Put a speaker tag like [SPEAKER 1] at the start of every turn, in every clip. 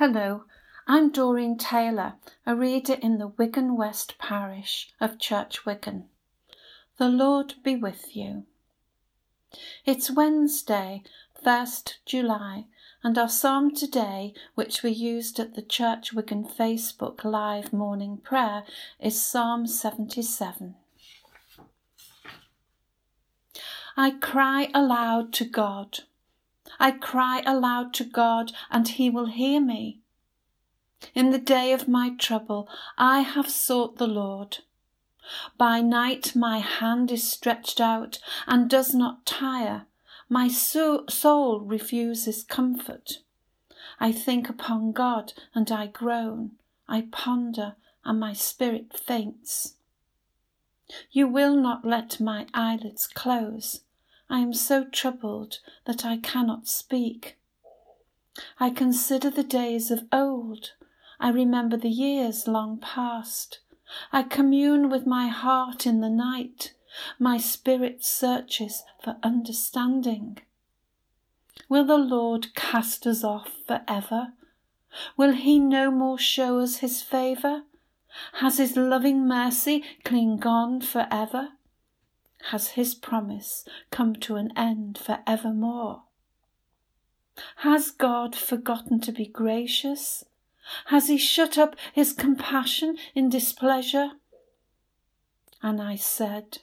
[SPEAKER 1] Hello, I'm Doreen Taylor, a reader in the Wigan West parish of Church Wigan. The Lord be with you. It's Wednesday, 1st July, and our psalm today, which we used at the Church Wigan Facebook live morning prayer, is Psalm 77. I cry aloud to God. I cry aloud to God, and he will hear me. In the day of my trouble, I have sought the Lord. By night my hand is stretched out and does not tire. My soul refuses comfort. I think upon God and I groan. I ponder and my spirit faints. You will not let my eyelids close. I am so troubled that I cannot speak. I consider the days of old. I remember the years long past. I commune with my heart in the night. My spirit searches for understanding. Will the Lord cast us off for ever? Will he no more show us his favour? Has his loving mercy clean gone for ever? Has his promise come to an end for evermore? Has God forgotten to be gracious? Has he shut up his compassion in displeasure? And I said,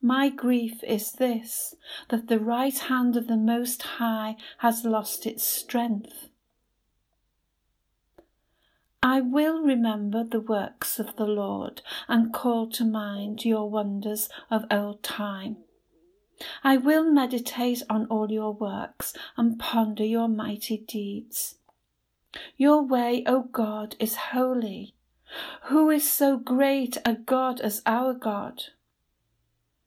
[SPEAKER 1] My grief is this, that the right hand of the Most High has lost its strength. I will remember the works of the Lord and call to mind your wonders of old time. I will meditate on all your works and ponder your mighty deeds. Your way, O God, is holy. Who is so great a God as our God?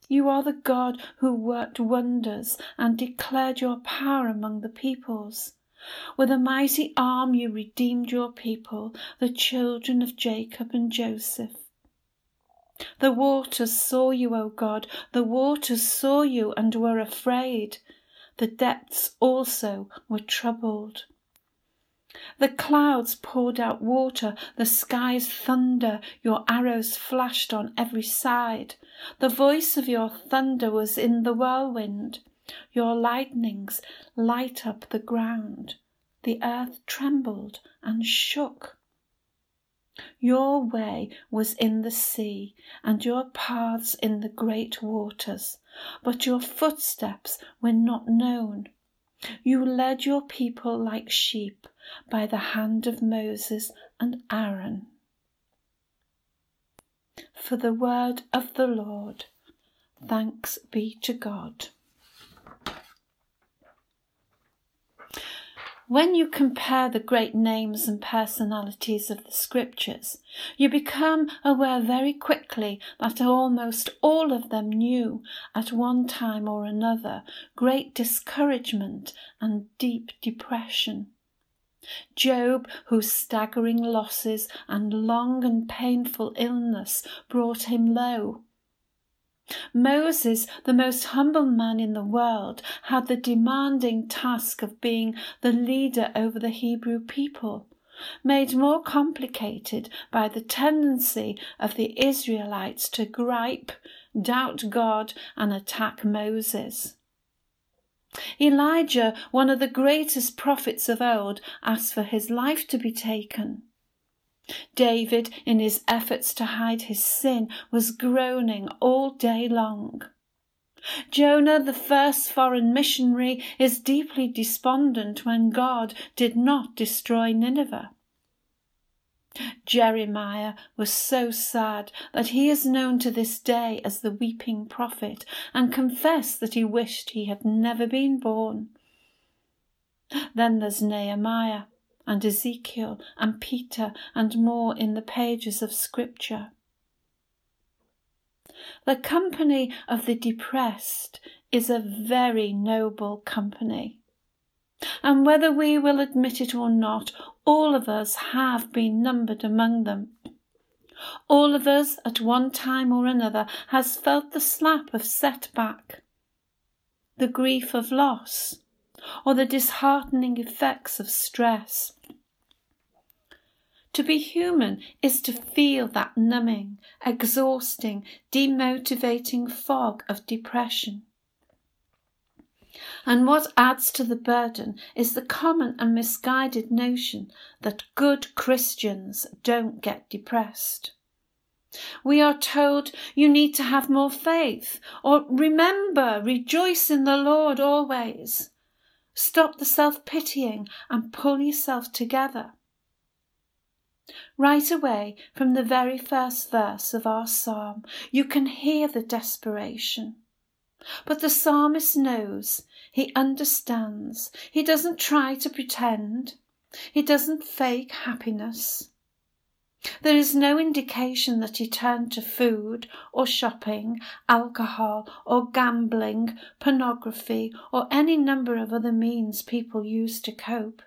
[SPEAKER 1] You are the God who worked wonders and declared your power among the peoples. With a mighty arm you redeemed your people, the children of Jacob and Joseph. The waters saw you, O God, the waters saw you and were afraid. The depths also were troubled. The clouds poured out water, the skies thunder, your arrows flashed on every side. The voice of your thunder was in the whirlwind. Your lightnings light up the ground. The earth trembled and shook. Your way was in the sea, and your paths in the great waters, but your footsteps were not known. You led your people like sheep by the hand of Moses and Aaron. For the word of the Lord, thanks be to God. When you compare the great names and personalities of the scriptures, you become aware very quickly that almost all of them knew, at one time or another, great discouragement and deep depression. Job, whose staggering losses and long and painful illness brought him low, Moses, the most humble man in the world, had the demanding task of being the leader over the Hebrew people, made more complicated by the tendency of the Israelites to gripe, doubt God, and attack Moses. Elijah, one of the greatest prophets of old, asked for his life to be taken. David, in his efforts to hide his sin, was groaning all day long. Jonah, the first foreign missionary, is deeply despondent when God did not destroy Nineveh. Jeremiah was so sad that he is known to this day as the weeping prophet and confessed that he wished he had never been born. Then there's Nehemiah and Ezekiel and Peter and more in the pages of Scripture. The company of the depressed is a very noble company. And whether we will admit it or not, all of us have been numbered among them. All of us, at one time or another, has felt the slap of setback, the grief of loss, or the disheartening effects of stress. To be human is to feel that numbing, exhausting, demotivating fog of depression. And what adds to the burden is the common and misguided notion that good Christians don't get depressed. We are told you need to have more faith, or remember, rejoice in the Lord always. Stop the self pitying and pull yourself together. Right away, from the very first verse of our psalm, you can hear the desperation. But the psalmist knows, he understands, he doesn't try to pretend, he doesn't fake happiness. There is no indication that he turned to food or shopping, alcohol or gambling, pornography, or any number of other means people use to cope.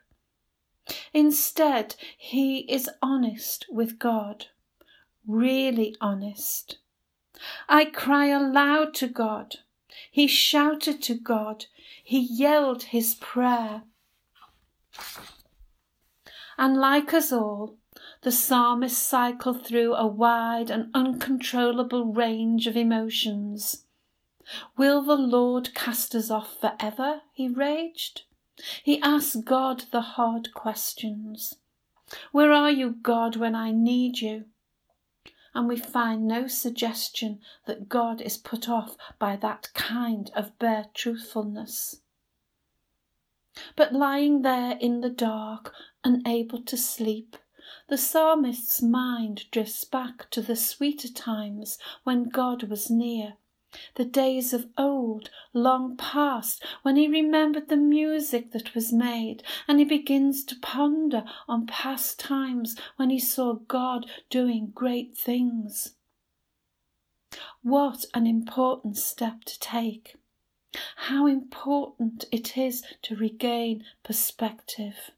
[SPEAKER 1] Instead, he is honest with God, really honest. I cry aloud to God. He shouted to God. He yelled his prayer. And like us all, the psalmist cycled through a wide and uncontrollable range of emotions. Will the Lord cast us off forever? he raged. He asked God the hard questions. Where are you, God, when I need you? And we find no suggestion that God is put off by that kind of bare truthfulness. But lying there in the dark, unable to sleep, the psalmist's mind drifts back to the sweeter times when God was near the days of old, long past, when he remembered the music that was made, and he begins to ponder on past times when he saw God doing great things. What an important step to take! How important it is to regain perspective.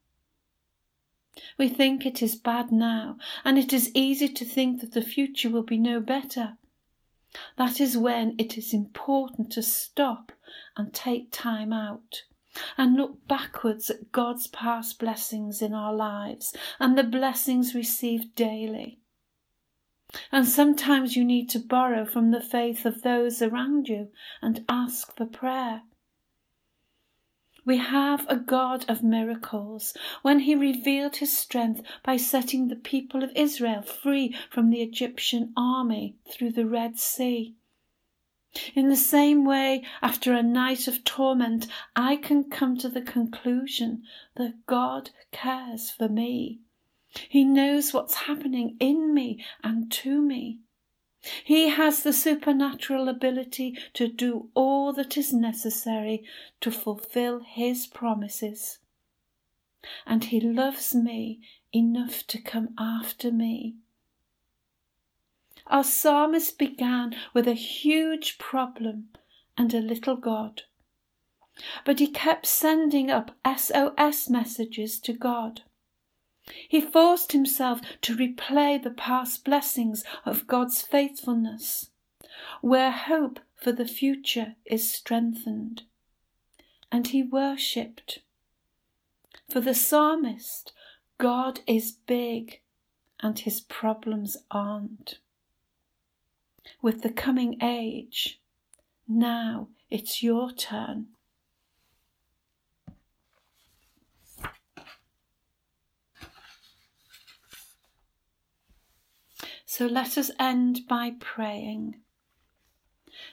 [SPEAKER 1] We think it is bad now, and it is easy to think that the future will be no better. That is when it is important to stop and take time out and look backwards at God's past blessings in our lives and the blessings received daily. And sometimes you need to borrow from the faith of those around you and ask for prayer. We have a God of miracles when he revealed his strength by setting the people of Israel free from the Egyptian army through the Red Sea. In the same way, after a night of torment, I can come to the conclusion that God cares for me. He knows what's happening in me and to me. He has the supernatural ability to do all that is necessary to fulfill His promises. And He loves me enough to come after me. Our psalmist began with a huge problem and a little God. But he kept sending up SOS messages to God. He forced himself to replay the past blessings of God's faithfulness, where hope for the future is strengthened. And he worshipped. For the psalmist, God is big and his problems aren't. With the coming age, now it's your turn. So let us end by praying.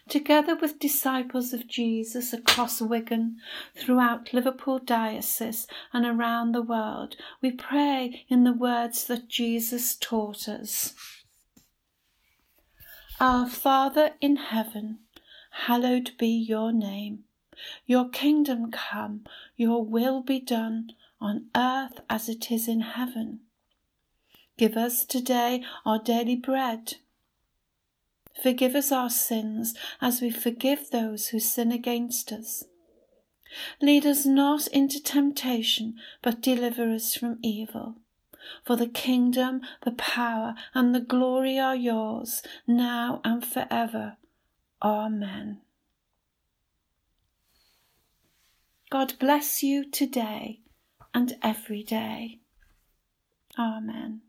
[SPEAKER 1] Together with disciples of Jesus across Wigan, throughout Liverpool Diocese, and around the world, we pray in the words that Jesus taught us. Our Father in heaven, hallowed be your name. Your kingdom come, your will be done, on earth as it is in heaven. Give us today our daily bread. Forgive us our sins as we forgive those who sin against us. Lead us not into temptation, but deliver us from evil. For the kingdom, the power, and the glory are yours, now and forever. Amen. God bless you today and every day. Amen.